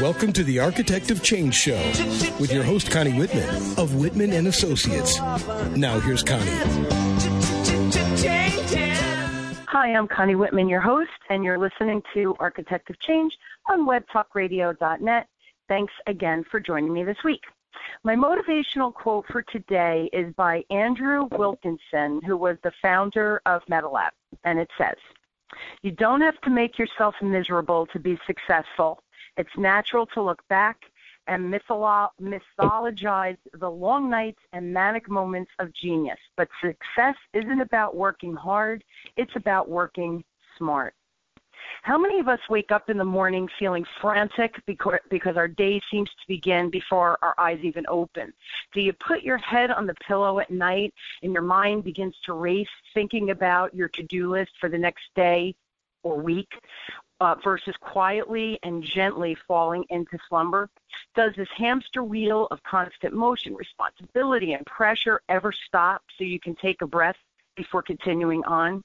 Welcome to the Architect of Change Show with your host Connie Whitman of Whitman and Associates. Now here's Connie. Hi, I'm Connie Whitman, your host, and you're listening to Architect of Change on webtalkradio.net. Thanks again for joining me this week. My motivational quote for today is by Andrew Wilkinson, who was the founder of MetaLab, and it says, You don't have to make yourself miserable to be successful. It's natural to look back and mytholo- mythologize the long nights and manic moments of genius. But success isn't about working hard, it's about working smart. How many of us wake up in the morning feeling frantic because, our day seems to begin before our eyes even open? Do you put your head on the pillow at night and your mind begins to race thinking about your to do list for the next day or week? Uh, versus quietly and gently falling into slumber? Does this hamster wheel of constant motion, responsibility, and pressure ever stop so you can take a breath before continuing on?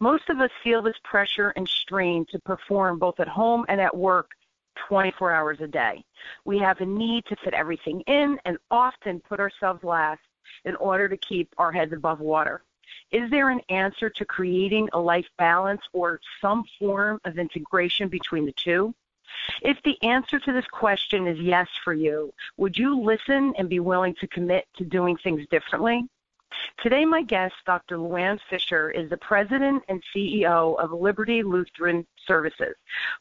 Most of us feel this pressure and strain to perform both at home and at work 24 hours a day. We have a need to fit everything in and often put ourselves last in order to keep our heads above water. Is there an answer to creating a life balance or some form of integration between the two? If the answer to this question is yes for you, would you listen and be willing to commit to doing things differently? Today, my guest, Dr. Luann Fisher, is the president and CEO of Liberty Lutheran Services.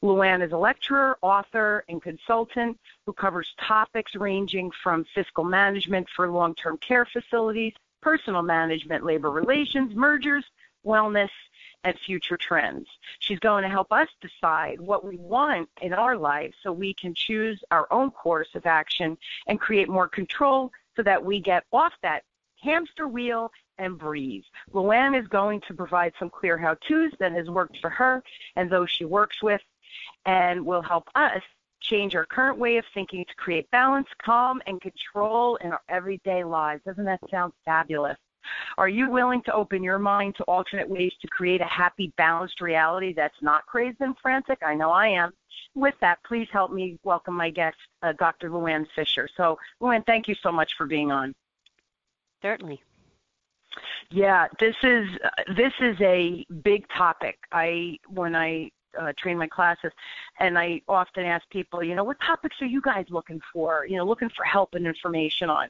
Luann is a lecturer, author, and consultant who covers topics ranging from fiscal management for long term care facilities, personal management, labor relations, mergers, wellness, and future trends. She's going to help us decide what we want in our life so we can choose our own course of action and create more control so that we get off that hamster wheel and breathe. Luann is going to provide some clear how to's that has worked for her and those she works with, and will help us change our current way of thinking to create balance, calm, and control in our everyday lives. Doesn't that sound fabulous? Are you willing to open your mind to alternate ways to create a happy, balanced reality that's not crazed and frantic? I know I am. With that, please help me welcome my guest, uh, Dr. Luann Fisher. So, Luann, thank you so much for being on. Certainly. Yeah, this is this is a big topic. I when I uh, train my classes, and I often ask people, you know, what topics are you guys looking for? You know, looking for help and information on.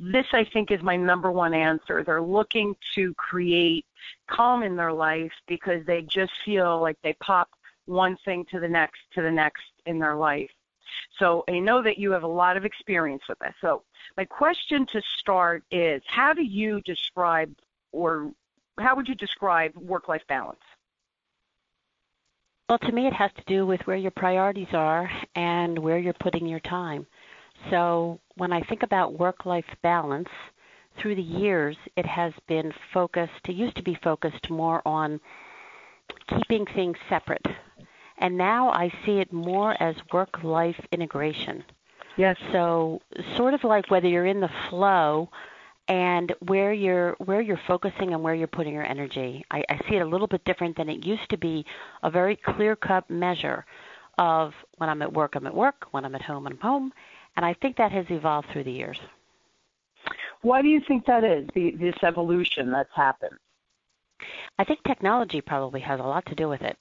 This, I think, is my number one answer. They're looking to create calm in their life because they just feel like they pop one thing to the next to the next in their life. So I know that you have a lot of experience with this. So my question to start is, how do you describe or how would you describe work-life balance? Well, to me, it has to do with where your priorities are and where you're putting your time. So when I think about work-life balance, through the years, it has been focused, it used to be focused more on keeping things separate and now I see it more as work life integration. Yes. So sort of like whether you're in the flow and where you're where you're focusing and where you're putting your energy. I, I see it a little bit different than it used to be a very clear cut measure of when I'm at work I'm at work, when I'm at home I'm home. And I think that has evolved through the years. Why do you think that is, the, this evolution that's happened? I think technology probably has a lot to do with it.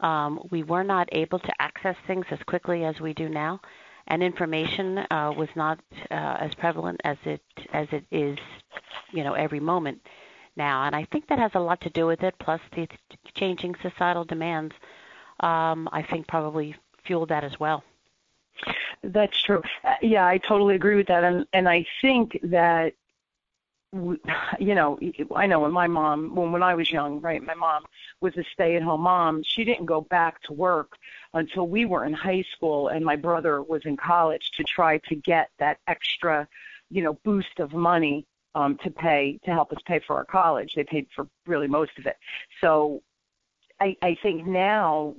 Um, we were not able to access things as quickly as we do now, and information uh, was not uh, as prevalent as it as it is, you know, every moment now. And I think that has a lot to do with it. Plus, the changing societal demands, um, I think, probably fueled that as well. That's true. Uh, yeah, I totally agree with that, and and I think that you know, I know when my mom, when when I was young, right, my mom was a stay-at-home mom. She didn't go back to work until we were in high school and my brother was in college to try to get that extra, you know, boost of money um, to pay to help us pay for our college. They paid for really most of it. So I, I think now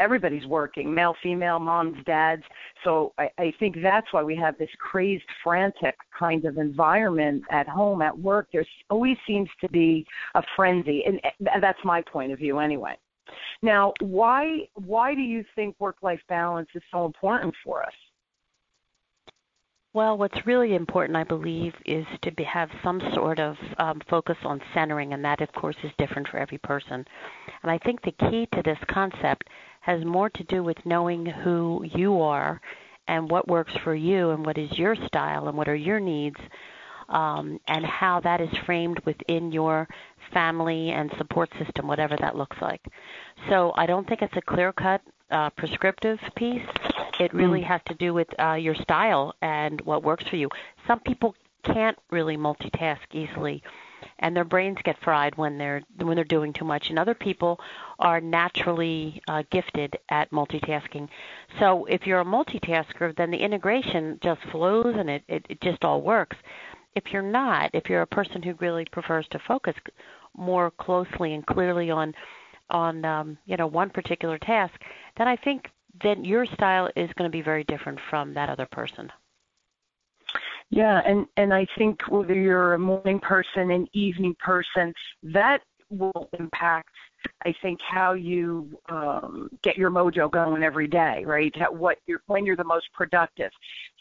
everybody's working, male, female, moms, dads. So I, I think that's why we have this crazed, frantic kind of environment at home, at work. There always seems to be a frenzy, and that's my point of view anyway. Now, why why do you think work-life balance is so important for us? Well, what's really important, I believe, is to be, have some sort of um, focus on centering, and that, of course, is different for every person. And I think the key to this concept has more to do with knowing who you are and what works for you and what is your style and what are your needs um, and how that is framed within your family and support system, whatever that looks like. So I don't think it's a clear cut uh, prescriptive piece. It really mm. has to do with uh, your style and what works for you. Some people can't really multitask easily, and their brains get fried when they're when they're doing too much. And other people are naturally uh, gifted at multitasking. So if you're a multitasker, then the integration just flows and it, it, it just all works. If you're not, if you're a person who really prefers to focus more closely and clearly on on um, you know one particular task, then I think that your style is going to be very different from that other person. Yeah, and and I think whether you're a morning person, an evening person, that will impact I think how you um, get your mojo going every day, right? what you're when you're the most productive.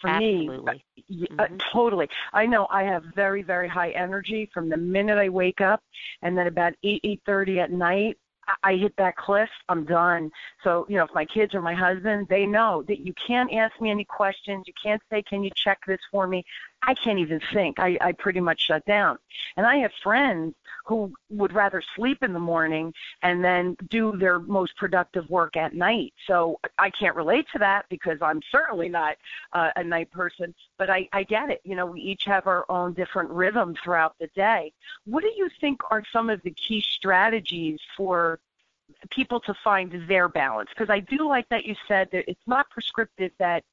For Absolutely. me, uh, mm-hmm. totally. I know I have very very high energy from the minute I wake up, and then about eight eight thirty at night. I hit that cliff, I'm done. So, you know, if my kids or my husband, they know that you can't ask me any questions. You can't say, can you check this for me? I can't even think. I, I pretty much shut down. And I have friends who would rather sleep in the morning and then do their most productive work at night. So I can't relate to that because I'm certainly not uh, a night person, but I, I get it. You know, we each have our own different rhythm throughout the day. What do you think are some of the key strategies for people to find their balance? Because I do like that you said that it's not prescriptive that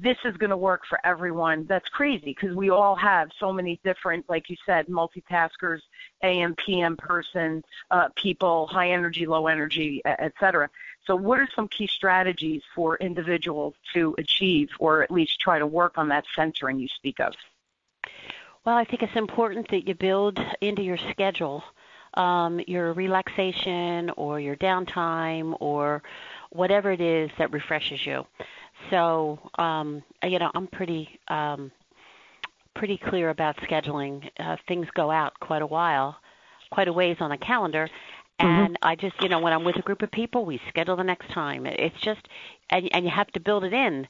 this is going to work for everyone. That's crazy because we all have so many different, like you said, multitaskers, AM, PM person, uh, people, high energy, low energy, et cetera. So, what are some key strategies for individuals to achieve or at least try to work on that centering you speak of? Well, I think it's important that you build into your schedule um, your relaxation or your downtime or whatever it is that refreshes you. So, um, you know, I'm pretty um, pretty clear about scheduling. Uh, things go out quite a while, quite a ways on the calendar, mm-hmm. and mm-hmm. I just, you know, when I'm with a group of people, we schedule the next time. It's just, and and you have to build it in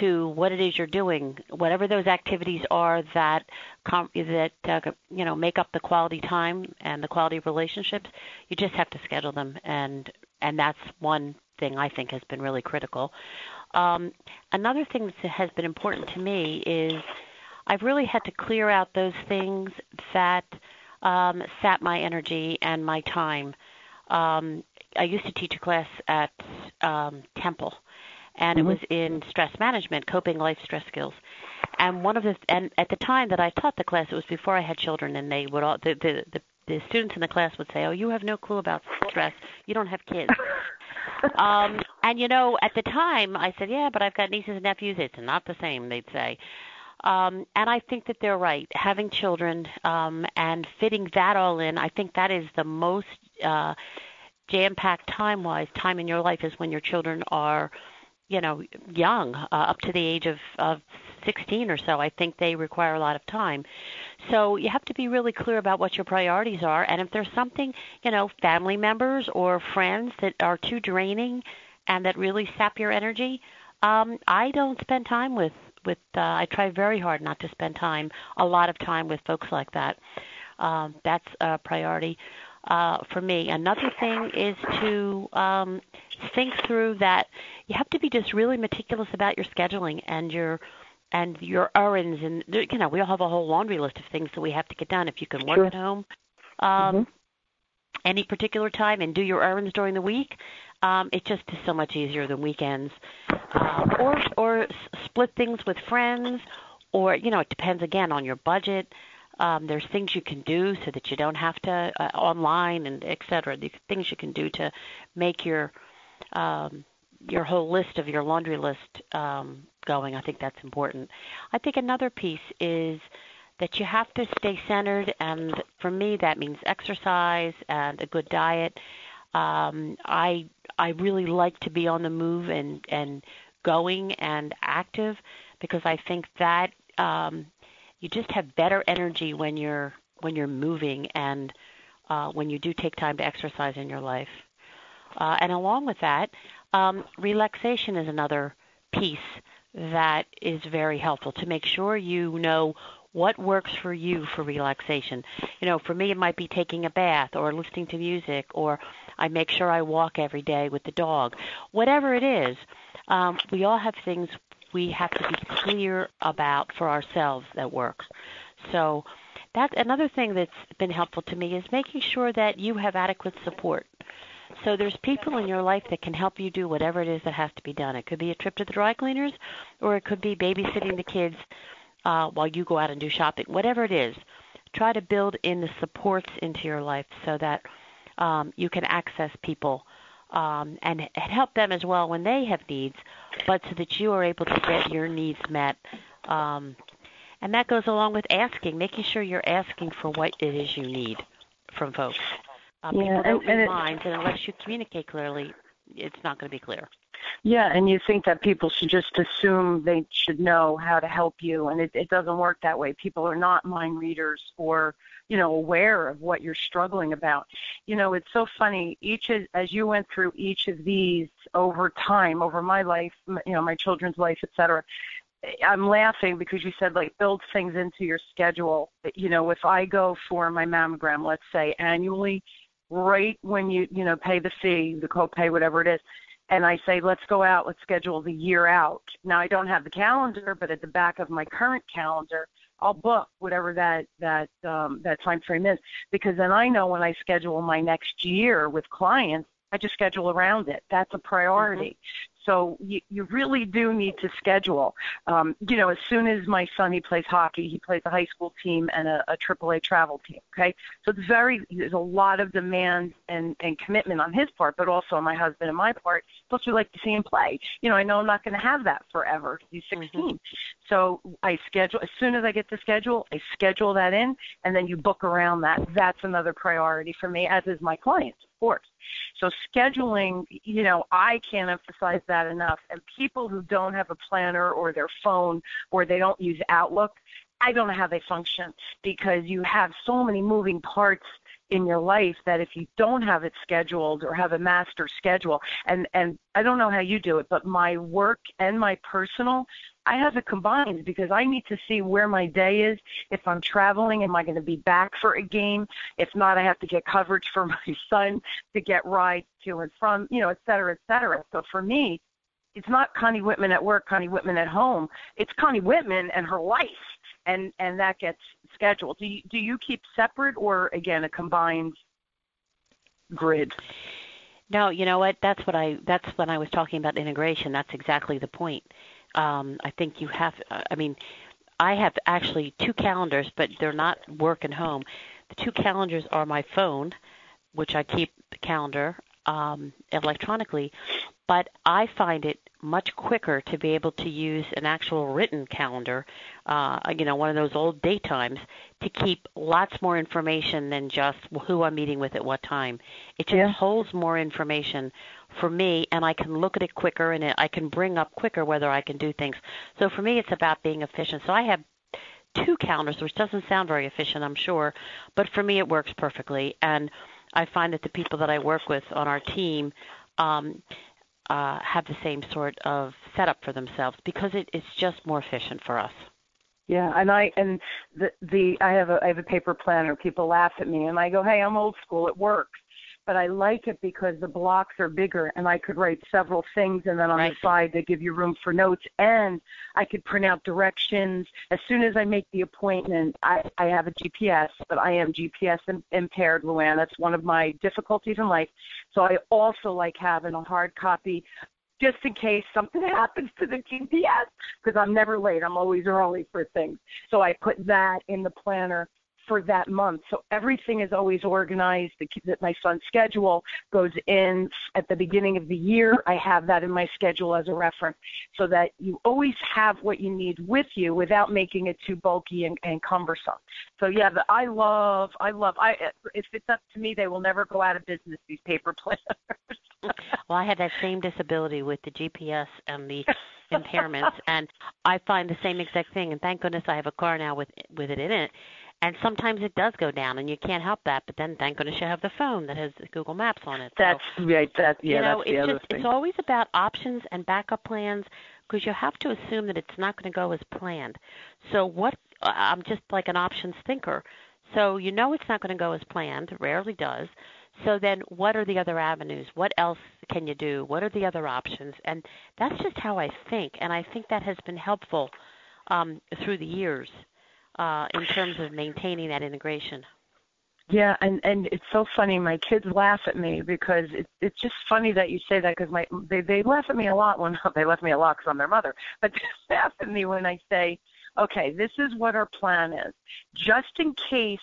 to what it is you're doing, whatever those activities are that com- that uh, you know make up the quality time and the quality of relationships. You just have to schedule them, and and that's one thing I think has been really critical. Um, another thing that has been important to me is I've really had to clear out those things that um, sap my energy and my time. Um, I used to teach a class at um, Temple, and mm-hmm. it was in stress management, coping life stress skills. And one of the and at the time that I taught the class, it was before I had children, and they would all the the the, the students in the class would say, "Oh, you have no clue about stress. You don't have kids." um, and you know, at the time, I said, "Yeah, but I've got nieces and nephews. It's not the same." They'd say. Um, and I think that they're right. Having children um, and fitting that all in, I think that is the most uh, jam-packed time-wise time in your life is when your children are, you know, young, uh, up to the age of, of 16 or so. I think they require a lot of time. So you have to be really clear about what your priorities are. And if there's something, you know, family members or friends that are too draining and that really sap your energy, um, I don't spend time with with. Uh, I try very hard not to spend time, a lot of time with folks like that. Um, that's a priority uh, for me. Another thing is to um, think through that you have to be just really meticulous about your scheduling and your and your errands and you know we all have a whole laundry list of things that we have to get done if you can work sure. at home. Um mm-hmm. any particular time and do your errands during the week? Um it just is so much easier than weekends. Um or or split things with friends or you know it depends again on your budget. Um there's things you can do so that you don't have to uh, online and et cetera. The things you can do to make your um your whole list of your laundry list um, going. I think that's important. I think another piece is that you have to stay centered, and for me, that means exercise and a good diet. Um, I I really like to be on the move and and going and active because I think that um, you just have better energy when you're when you're moving and uh, when you do take time to exercise in your life. Uh, and along with that, um, relaxation is another piece that is very helpful to make sure you know what works for you for relaxation. You know, for me, it might be taking a bath or listening to music, or I make sure I walk every day with the dog. Whatever it is, um, we all have things we have to be clear about for ourselves that works. So that another thing that's been helpful to me is making sure that you have adequate support. So there's people in your life that can help you do whatever it is that has to be done. It could be a trip to the dry cleaners, or it could be babysitting the kids uh, while you go out and do shopping. Whatever it is, try to build in the supports into your life so that um, you can access people um, and, help them as well when they have needs, but so that you are able to get your needs met. Um, and that goes along with asking, making sure you're asking for what it is you need from folks. Uh, yeah, people don't and, and minds, and unless you communicate clearly, it's not going to be clear. Yeah, and you think that people should just assume they should know how to help you, and it, it doesn't work that way. People are not mind readers or you know aware of what you're struggling about. You know, it's so funny. Each is, as you went through each of these over time, over my life, you know, my children's life, et cetera. I'm laughing because you said like build things into your schedule. You know, if I go for my mammogram, let's say annually, right when you you know pay the fee, the copay, whatever it is, and I say let's go out, let's schedule the year out. Now I don't have the calendar, but at the back of my current calendar, I'll book whatever that that um, that time frame is because then I know when I schedule my next year with clients, I just schedule around it. That's a priority. Mm-hmm. So you, you really do need to schedule. Um, you know, as soon as my son he plays hockey, he plays a high school team and a, a AAA travel team. Okay, so it's very there's a lot of demand and and commitment on his part, but also on my husband and my part. Plus, we like to see him play. You know, I know I'm not going to have that forever. He's 16, mm-hmm. so I schedule as soon as I get the schedule, I schedule that in, and then you book around that. That's another priority for me, as is my clients, of course. So scheduling, you know, I can't emphasize that enough. And people who don't have a planner or their phone or they don't use Outlook, I don't know how they function because you have so many moving parts in your life that if you don't have it scheduled or have a master schedule and and I don't know how you do it but my work and my personal I have it combined because I need to see where my day is. If I'm traveling, am I going to be back for a game? If not, I have to get coverage for my son to get rides to and from, you know, et cetera, et cetera. So for me, it's not Connie Whitman at work, Connie Whitman at home. It's Connie Whitman and her life, and and that gets scheduled. Do you, do you keep separate or again a combined grid? No, you know what? That's what I. That's when I was talking about integration. That's exactly the point um, I think you have. Uh, I mean, I have actually two calendars, but they're not work and home. The two calendars are my phone, which I keep the calendar um, electronically, but I find it much quicker to be able to use an actual written calendar, uh, you know, one of those old date times, to keep lots more information than just who I'm meeting with at what time. It just yeah. holds more information for me, and I can look at it quicker, and it, I can bring up quicker whether I can do things. So for me, it's about being efficient. So I have two calendars, which doesn't sound very efficient, I'm sure, but for me, it works perfectly. And I find that the people that I work with on our team um, uh, have the same sort of setup for themselves because it, it's just more efficient for us. Yeah, and I and the the I have a I have a paper planner. People laugh at me, and I go, "Hey, I'm old school. It works." But I like it because the blocks are bigger and I could write several things and then on right. the side they give you room for notes and I could print out directions. As soon as I make the appointment, I, I have a GPS, but I am GPS impaired, Luann. That's one of my difficulties in life. So I also like having a hard copy just in case something happens to the GPS because I'm never late. I'm always early for things. So I put that in the planner for that month. So everything is always organized. The, that my son's schedule goes in at the beginning of the year. I have that in my schedule as a reference so that you always have what you need with you without making it too bulky and, and cumbersome. So yeah, the, I love, I love, I, if it's up to me, they will never go out of business, these paper planners. well, I had that same disability with the GPS and the impairments, and I find the same exact thing. And thank goodness I have a car now with with it in it. And sometimes it does go down, and you can't help that. But then, thank goodness you have the phone that has Google Maps on it. That's so, right. That yeah, you know, that's the it's other just thing. it's always about options and backup plans because you have to assume that it's not going to go as planned. So what? I'm just like an options thinker. So you know it's not going to go as planned. It rarely does. So then, what are the other avenues? What else can you do? What are the other options? And that's just how I think, and I think that has been helpful um, through the years uh, in terms of maintaining that integration. Yeah, and and it's so funny. My kids laugh at me because it, it's just funny that you say that because my they they laugh at me a lot when they laugh at me a lot because I'm their mother, but they laugh at me when I say, okay, this is what our plan is, just in case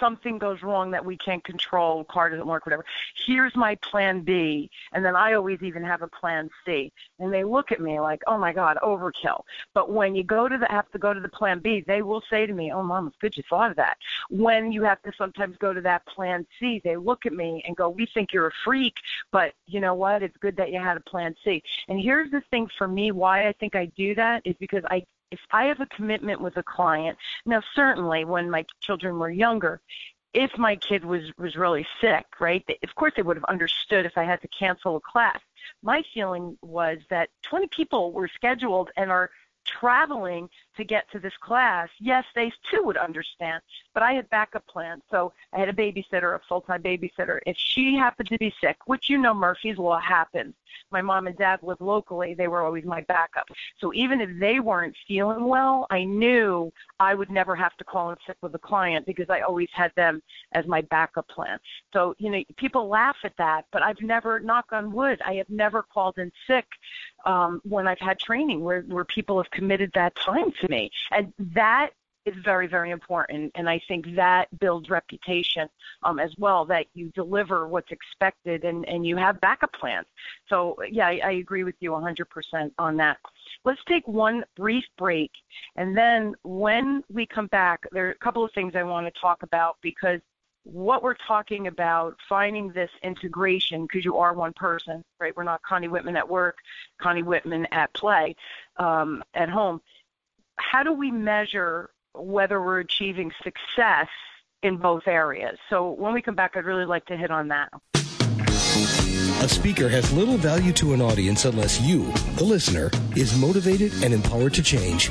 something goes wrong that we can't control, car doesn't work, whatever. Here's my plan B. And then I always even have a plan C. And they look at me like, oh my God, overkill. But when you go to the, have to go to the plan B, they will say to me, oh mom, it's good you thought of that. When you have to sometimes go to that plan C, they look at me and go, we think you're a freak, but you know what? It's good that you had a plan C. And here's the thing for me, why I think I do that is because I if I have a commitment with a client, now certainly when my children were younger, if my kid was was really sick, right? Of course they would have understood if I had to cancel a class. My feeling was that 20 people were scheduled and are traveling to get to this class, yes, they too would understand. But I had backup plans. So I had a babysitter, a full time babysitter. If she happened to be sick, which you know Murphy's Law happens, my mom and dad lived locally, they were always my backup. So even if they weren't feeling well, I knew I would never have to call in sick with a client because I always had them as my backup plan. So, you know, people laugh at that, but I've never, knock on wood, I have never called in sick um, when I've had training where, where people have committed that time to me. And that is very, very important. And I think that builds reputation um, as well, that you deliver what's expected and, and you have backup plans. So, yeah, I, I agree with you 100% on that. Let's take one brief break. And then when we come back, there are a couple of things I want to talk about because what we're talking about, finding this integration, because you are one person, right? We're not Connie Whitman at work, Connie Whitman at play, um, at home how do we measure whether we're achieving success in both areas? So when we come back, I'd really like to hit on that. A speaker has little value to an audience unless you, the listener, is motivated and empowered to change.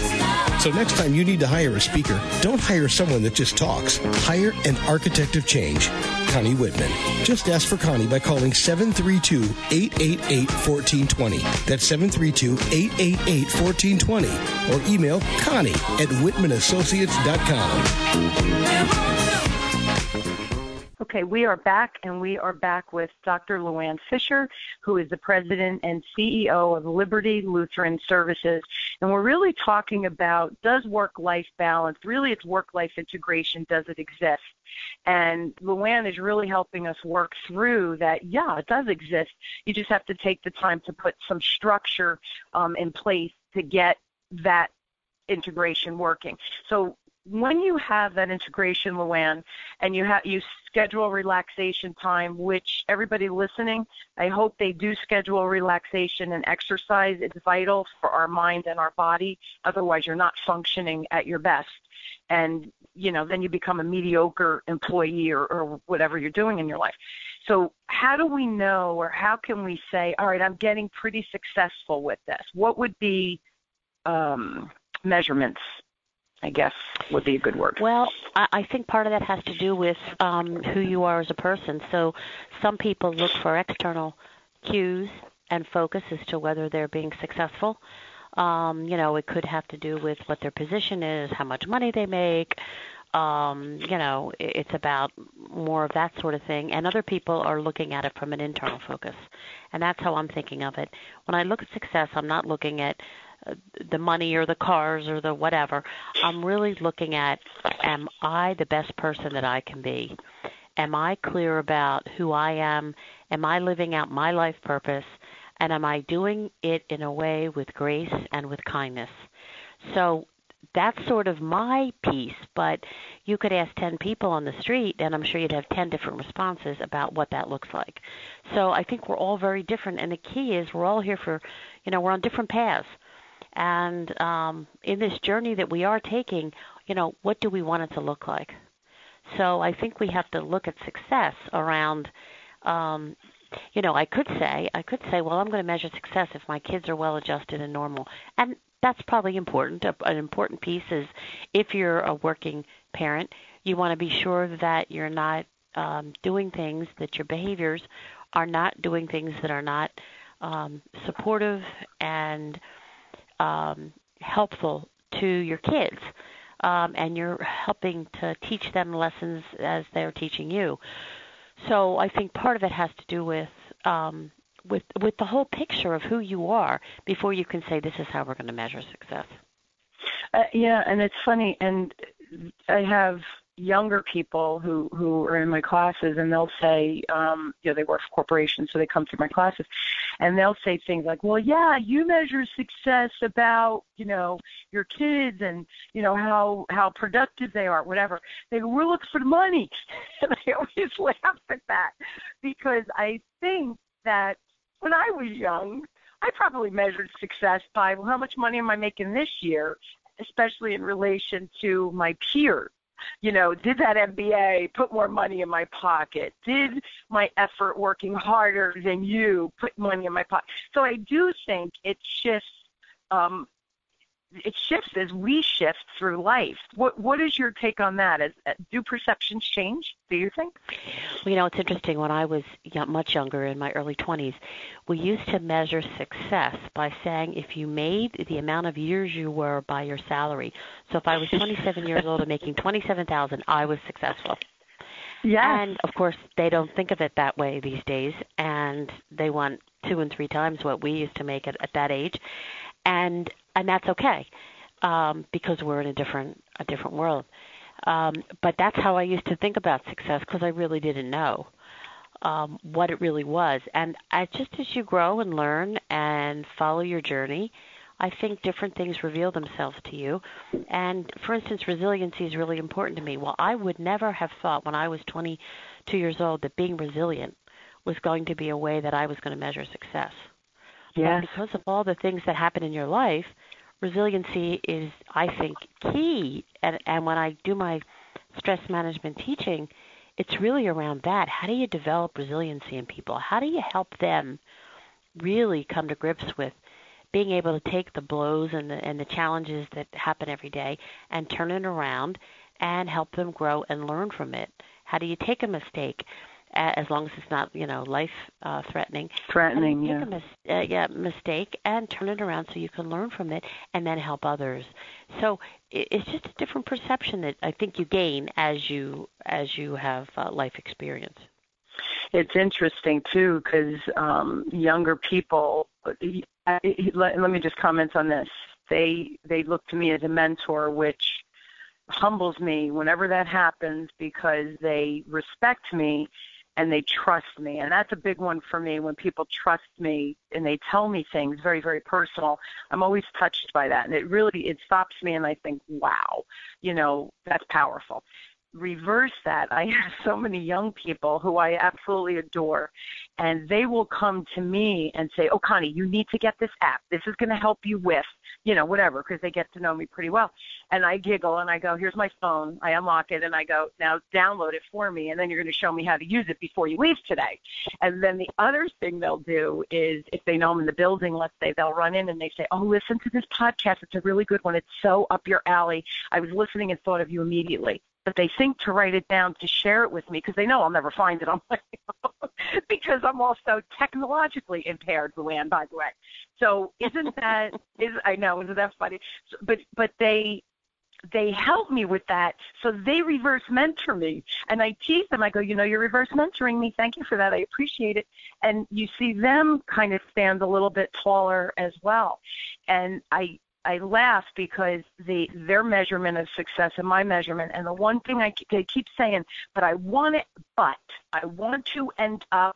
So next time you need to hire a speaker, don't hire someone that just talks. Hire an architect of change. Connie Whitman. Just ask for Connie by calling 732-888-1420. That's 732-888-1420. Or email Connie at whitmanassociates.com. Okay, we are back, and we are back with Dr. Luann Fisher, who is the president and CEO of Liberty Lutheran Services. And we're really talking about does work life balance, really, it's work life integration, does it exist? And Luann is really helping us work through that. Yeah, it does exist. You just have to take the time to put some structure um, in place to get that integration working. So when you have that integration, Luann, and you have you schedule relaxation time, which everybody listening, I hope they do schedule relaxation and exercise. It's vital for our mind and our body. Otherwise, you're not functioning at your best, and you know then you become a mediocre employee or, or whatever you're doing in your life. So, how do we know, or how can we say, all right, I'm getting pretty successful with this? What would be um, measurements I guess would be a good word. Well, I think part of that has to do with um, who you are as a person. So some people look for external cues and focus as to whether they're being successful. Um, you know, it could have to do with what their position is, how much money they make. Um, you know, it's about more of that sort of thing. And other people are looking at it from an internal focus. And that's how I'm thinking of it. When I look at success, I'm not looking at the money or the cars or the whatever. I'm really looking at am I the best person that I can be? Am I clear about who I am? Am I living out my life purpose? And am I doing it in a way with grace and with kindness? So that's sort of my piece, but you could ask 10 people on the street, and I'm sure you'd have 10 different responses about what that looks like. So I think we're all very different, and the key is we're all here for, you know, we're on different paths. And um, in this journey that we are taking, you know, what do we want it to look like? So I think we have to look at success around um, you know, I could say, I could say, well, I'm going to measure success if my kids are well adjusted and normal. And that's probably important. An important piece is if you're a working parent, you want to be sure that you're not um, doing things, that your behaviors are not doing things that are not um, supportive and um, helpful to your kids. Um, and you're helping to teach them lessons as they're teaching you. So I think part of it has to do with um, with with the whole picture of who you are before you can say this is how we're going to measure success. Uh, yeah, and it's funny, and I have younger people who who are in my classes and they'll say um you know they work for corporations so they come through my classes and they'll say things like well yeah you measure success about you know your kids and you know how how productive they are whatever. They go we're looking for the money. And i always laugh at that because i think that when i was young I probably measured success by well, how much money am I making this year, especially in relation to my peers you know, did that MBA put more money in my pocket? Did my effort working harder than you put money in my pocket? So I do think it shifts um, it shifts as we shift through life. What what is your take on that? As, uh, do perceptions change? Do you think? Well, you know, it's interesting. When I was much younger, in my early 20s, we used to measure success by saying if you made the amount of years you were by your salary. So if I was 27 years old and making 27,000, I was successful. Yeah. And of course, they don't think of it that way these days, and they want two and three times what we used to make at, at that age and and that's okay um, because we're in a different a different world. Um, but that's how I used to think about success because I really didn't know um, what it really was. And just as you grow and learn and follow your journey, I think different things reveal themselves to you. And for instance, resiliency is really important to me. Well, I would never have thought when I was 22 years old that being resilient was going to be a way that I was going to measure success. Yes. because of all the things that happen in your life, resiliency is, I think, key. And, and when I do my stress management teaching, it's really around that. How do you develop resiliency in people? How do you help them really come to grips with being able to take the blows and the, and the challenges that happen every day and turn it around and help them grow and learn from it? How do you take a mistake? As long as it's not you know life uh, threatening. Threatening, yeah. Mis- uh, yeah, mistake and turn it around so you can learn from it and then help others. So it's just a different perception that I think you gain as you as you have uh, life experience. It's interesting too because um, younger people. Let, let me just comment on this. They they look to me as a mentor, which humbles me whenever that happens because they respect me and they trust me. And that's a big one for me when people trust me and they tell me things very, very personal. I'm always touched by that. And it really it stops me and I think, wow, you know, that's powerful. reverse that. I have so many young people who I absolutely adore, and they will come to me and say, "Oh, Connie, you need to get this app. This is going to help you with, you know, whatever," because they get to know me pretty well. And I giggle and I go, "Here's my phone." I unlock it and I go, "Now download it for me, and then you're going to show me how to use it before you leave today." And then the other thing they'll do is, if they know I'm in the building, let's say, they'll run in and they say, "Oh, listen to this podcast. It's a really good one. It's so up your alley. I was listening and thought of you immediately." but they think to write it down to share it with me because they know I'll never find it on my own because I'm also technologically impaired, Luann, by the way. So isn't that is I know isn't that funny? But but they they help me with that. So they reverse mentor me. And I tease them. I go, you know, you're reverse mentoring me. Thank you for that. I appreciate it. And you see them kind of stand a little bit taller as well. And I I laugh because the their measurement of success and my measurement, and the one thing I they keep saying, but I want it, but I want to end up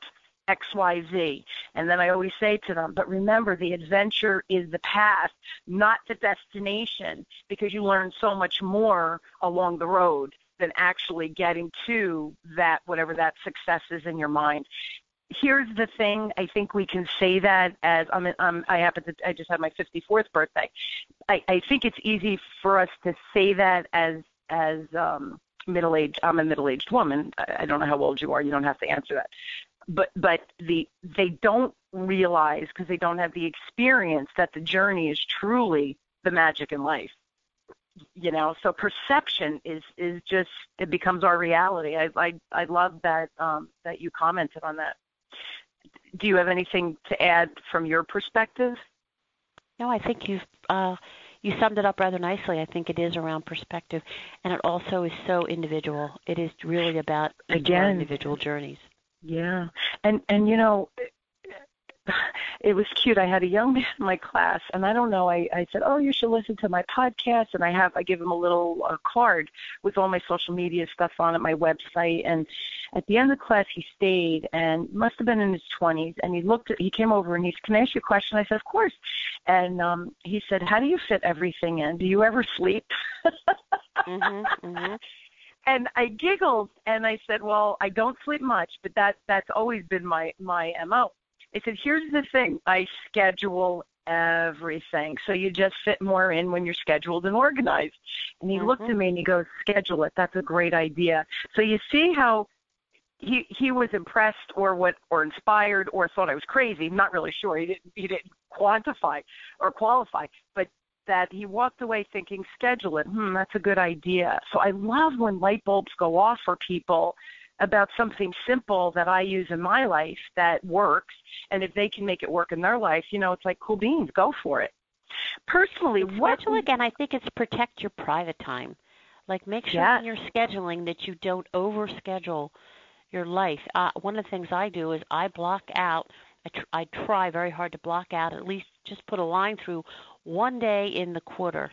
XYZ. And then I always say to them, but remember, the adventure is the path, not the destination, because you learn so much more along the road than actually getting to that, whatever that success is in your mind here's the thing. I think we can say that as I'm. Um, I happen to. I just had my 54th birthday. I, I think it's easy for us to say that as as um, middle aged. I'm a middle aged woman. I, I don't know how old you are. You don't have to answer that. But but the they don't realize because they don't have the experience that the journey is truly the magic in life you know so perception is is just it becomes our reality i i i love that um that you commented on that do you have anything to add from your perspective? No, I think you've uh, you summed it up rather nicely. I think it is around perspective, and it also is so individual. It is really about again individual journeys. Yeah, and and you know, it was cute. I had a young man in my class, and I don't know. I, I said, "Oh, you should listen to my podcast." And I have I give him a little uh, card with all my social media stuff on it, my website. And at the end of the class, he stayed, and must have been in his 20s. And he looked. At, he came over and he said, "Can I ask you a question?" I said, "Of course." And um, he said, "How do you fit everything in? Do you ever sleep?" mm-hmm, mm-hmm. And I giggled and I said, "Well, I don't sleep much, but that that's always been my my mo." I said, here's the thing. I schedule everything. So you just fit more in when you're scheduled and organized. And he mm-hmm. looked at me and he goes, schedule it. That's a great idea. So you see how he he was impressed or what or inspired or thought I was crazy. I'm not really sure. He didn't he didn't quantify or qualify, but that he walked away thinking schedule it. Hmm, that's a good idea. So I love when light bulbs go off for people about something simple that I use in my life that works, and if they can make it work in their life, you know, it's like cool beans, go for it. Personally, what schedule again? I think it's protect your private time. Like make sure yes. when you're scheduling that you don't overschedule your life. Uh, one of the things I do is I block out. I, tr- I try very hard to block out at least just put a line through one day in the quarter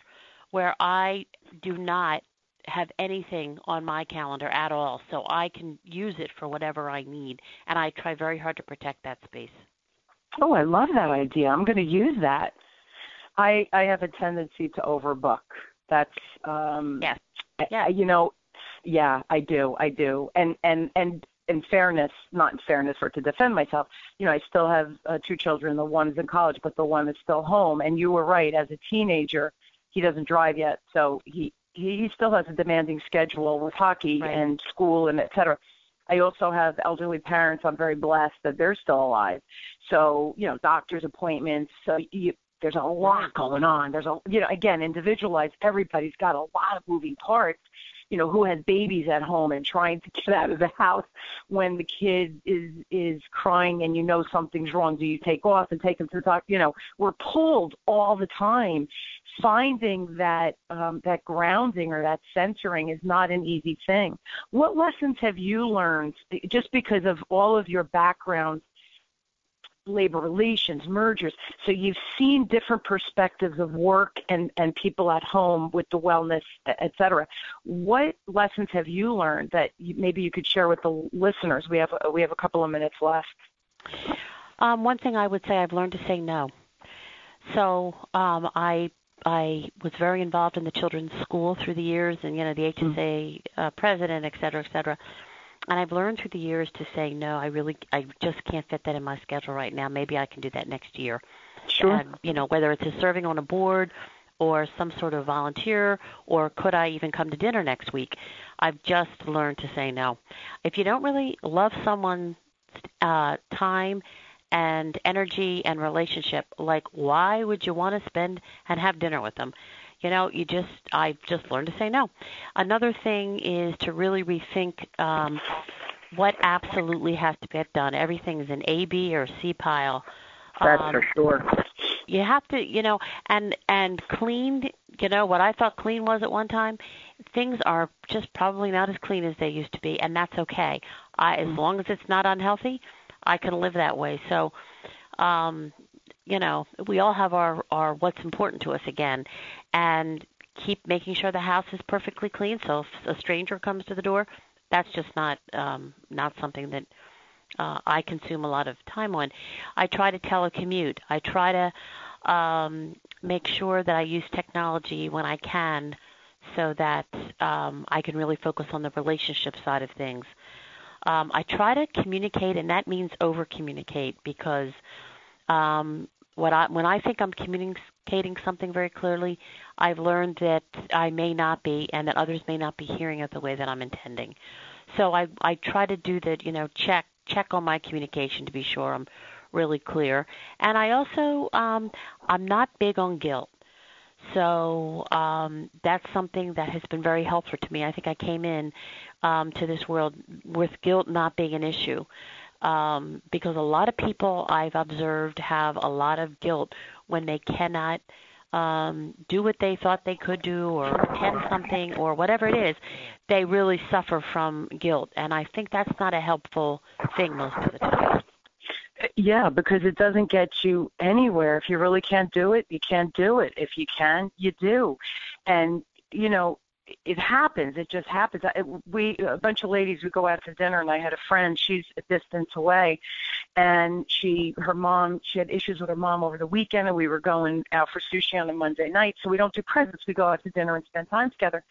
where I do not have anything on my calendar at all, so I can use it for whatever I need, and I try very hard to protect that space. Oh, I love that idea. I'm going to use that. I I have a tendency to overbook. That's um yes. Yeah, you know, yeah, I do. I do. And and and in fairness, not in fairness or to defend myself, you know, I still have uh, two children. The one is in college, but the one is still home. And you were right. As a teenager, he doesn't drive yet, so he he still has a demanding schedule with hockey right. and school and et cetera. I also have elderly parents. I'm very blessed that they're still alive. So, you know, doctor's appointments. So you, there's a lot going on. There's a, you know, again, individualized. Everybody's got a lot of moving parts you know, who has babies at home and trying to get out of the house when the kid is is crying and you know something's wrong. Do you take off and take them to the doctor? You know, we're pulled all the time. Finding that um, that grounding or that centering is not an easy thing. What lessons have you learned just because of all of your backgrounds labor relations, mergers. So you've seen different perspectives of work and, and people at home with the wellness, et cetera. What lessons have you learned that you, maybe you could share with the listeners? We have we have a couple of minutes left. Um, one thing I would say I've learned to say no. So um, I I was very involved in the children's school through the years, and you know the HSA uh, president, et cetera, et cetera. And I've learned through the years to say no. I really, I just can't fit that in my schedule right now. Maybe I can do that next year. Sure. And, you know, whether it's a serving on a board or some sort of volunteer, or could I even come to dinner next week? I've just learned to say no. If you don't really love someone's uh, time and energy and relationship, like why would you want to spend and have dinner with them? You know, you just I've just learned to say no. Another thing is to really rethink um, what absolutely has to get done. Everything is an A, B, or C pile. That's um, for sure. You have to, you know, and and clean. You know what I thought clean was at one time. Things are just probably not as clean as they used to be, and that's okay. I, as mm. long as it's not unhealthy, I can live that way. So, um, you know, we all have our our what's important to us again, and keep making sure the house is perfectly clean. So if a stranger comes to the door, that's just not um, not something that uh, I consume a lot of time on. I try to telecommute. I try to um, make sure that I use technology when I can, so that um, I can really focus on the relationship side of things. Um, I try to communicate, and that means over communicate because um, what I, when I think I'm communicating something very clearly, I've learned that I may not be, and that others may not be hearing it the way that I'm intending. So I I try to do that, you know, check check on my communication to be sure I'm really clear. And I also um, I'm not big on guilt. So um, that's something that has been very helpful to me. I think I came in um, to this world with guilt not being an issue. Um, because a lot of people I've observed have a lot of guilt when they cannot um, do what they thought they could do or attend something or whatever it is, they really suffer from guilt. And I think that's not a helpful thing most of the time. Yeah, because it doesn't get you anywhere. If you really can't do it, you can't do it. If you can, you do. And, you know, it happens. It just happens. I, we a bunch of ladies we go out to dinner, and I had a friend. She's a distance away, and she her mom she had issues with her mom over the weekend, and we were going out for sushi on a Monday night. So we don't do presents. We go out to dinner and spend time together.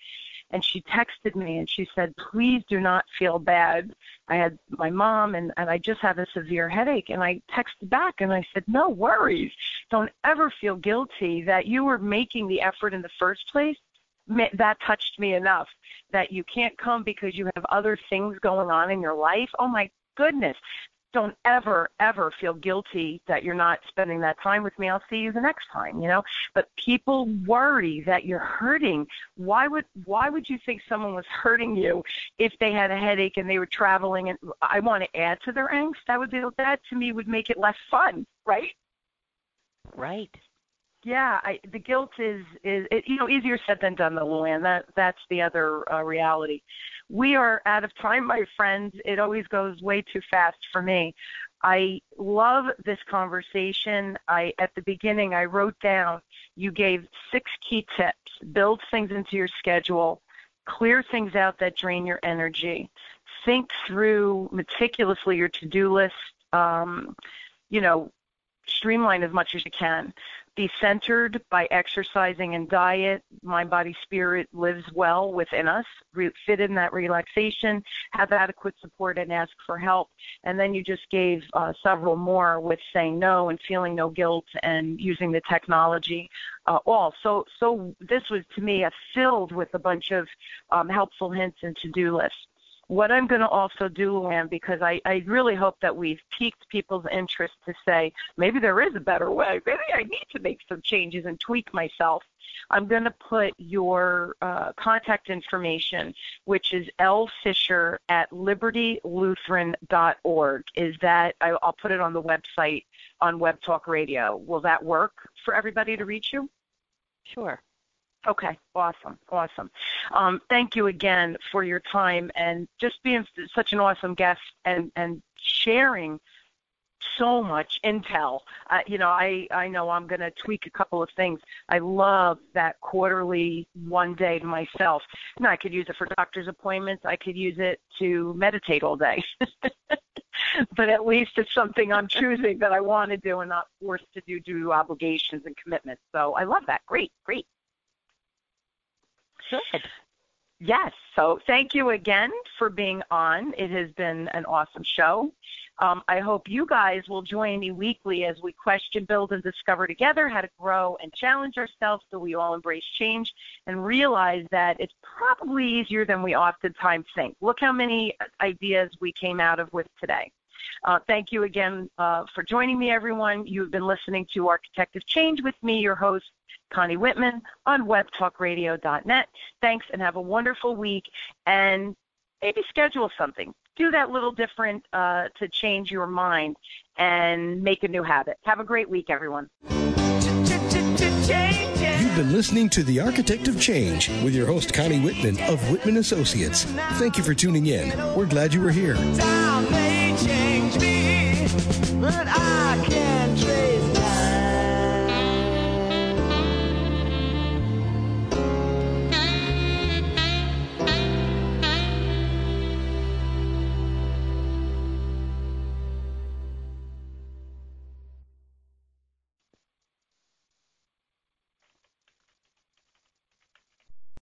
And she texted me and she said, "Please do not feel bad. I had my mom and and I just have a severe headache." And I texted back and I said, "No worries. Don't ever feel guilty that you were making the effort in the first place." That touched me enough that you can't come because you have other things going on in your life. Oh my goodness. Don't ever, ever feel guilty that you're not spending that time with me. I'll see you the next time, you know. But people worry that you're hurting. Why would why would you think someone was hurting you if they had a headache and they were traveling and I want to add to their angst? That would be that to me would make it less fun, right? Right yeah, I, the guilt is is it, you know easier said than done, though, Luann. That that's the other uh, reality. We are out of time, my friends. It always goes way too fast for me. I love this conversation. I at the beginning I wrote down you gave six key tips. Build things into your schedule. Clear things out that drain your energy. Think through meticulously your to-do list. Um, you know, streamline as much as you can be centered by exercising and diet. Mind, body, spirit lives well within us. Re- fit in that relaxation, have adequate support, and ask for help. And then you just gave uh, several more with saying no and feeling no guilt and using the technology. Uh, all so so this was to me a filled with a bunch of um, helpful hints and to-do lists what I'm going to also do, Luann, because I, I really hope that we've piqued people's interest to say maybe there is a better way. Maybe I need to make some changes and tweak myself. I'm going to put your uh, contact information, which is L Fisher at libertylutheran.org. Is that I, I'll put it on the website on Web Talk Radio. Will that work for everybody to reach you? Sure. Okay, awesome, awesome. Um, thank you again for your time and just being such an awesome guest and and sharing so much intel. Uh, you know, I I know I'm going to tweak a couple of things. I love that quarterly one day to myself. And I could use it for doctor's appointments. I could use it to meditate all day. but at least it's something I'm choosing that I want to do and not forced to do due to obligations and commitments. So I love that. Great, great. Good. Yes. So thank you again for being on. It has been an awesome show. Um, I hope you guys will join me weekly as we question, build, and discover together how to grow and challenge ourselves so we all embrace change and realize that it's probably easier than we oftentimes think. Look how many ideas we came out of with today. Uh, thank you again uh, for joining me, everyone. You've been listening to Architect of Change with me, your host, Connie Whitman, on webtalkradio.net. Thanks and have a wonderful week. And maybe schedule something. Do that little different uh, to change your mind and make a new habit. Have a great week, everyone. You've been listening to The Architect of Change with your host, Connie Whitman of Whitman Associates. Thank you for tuning in. We're glad you were here.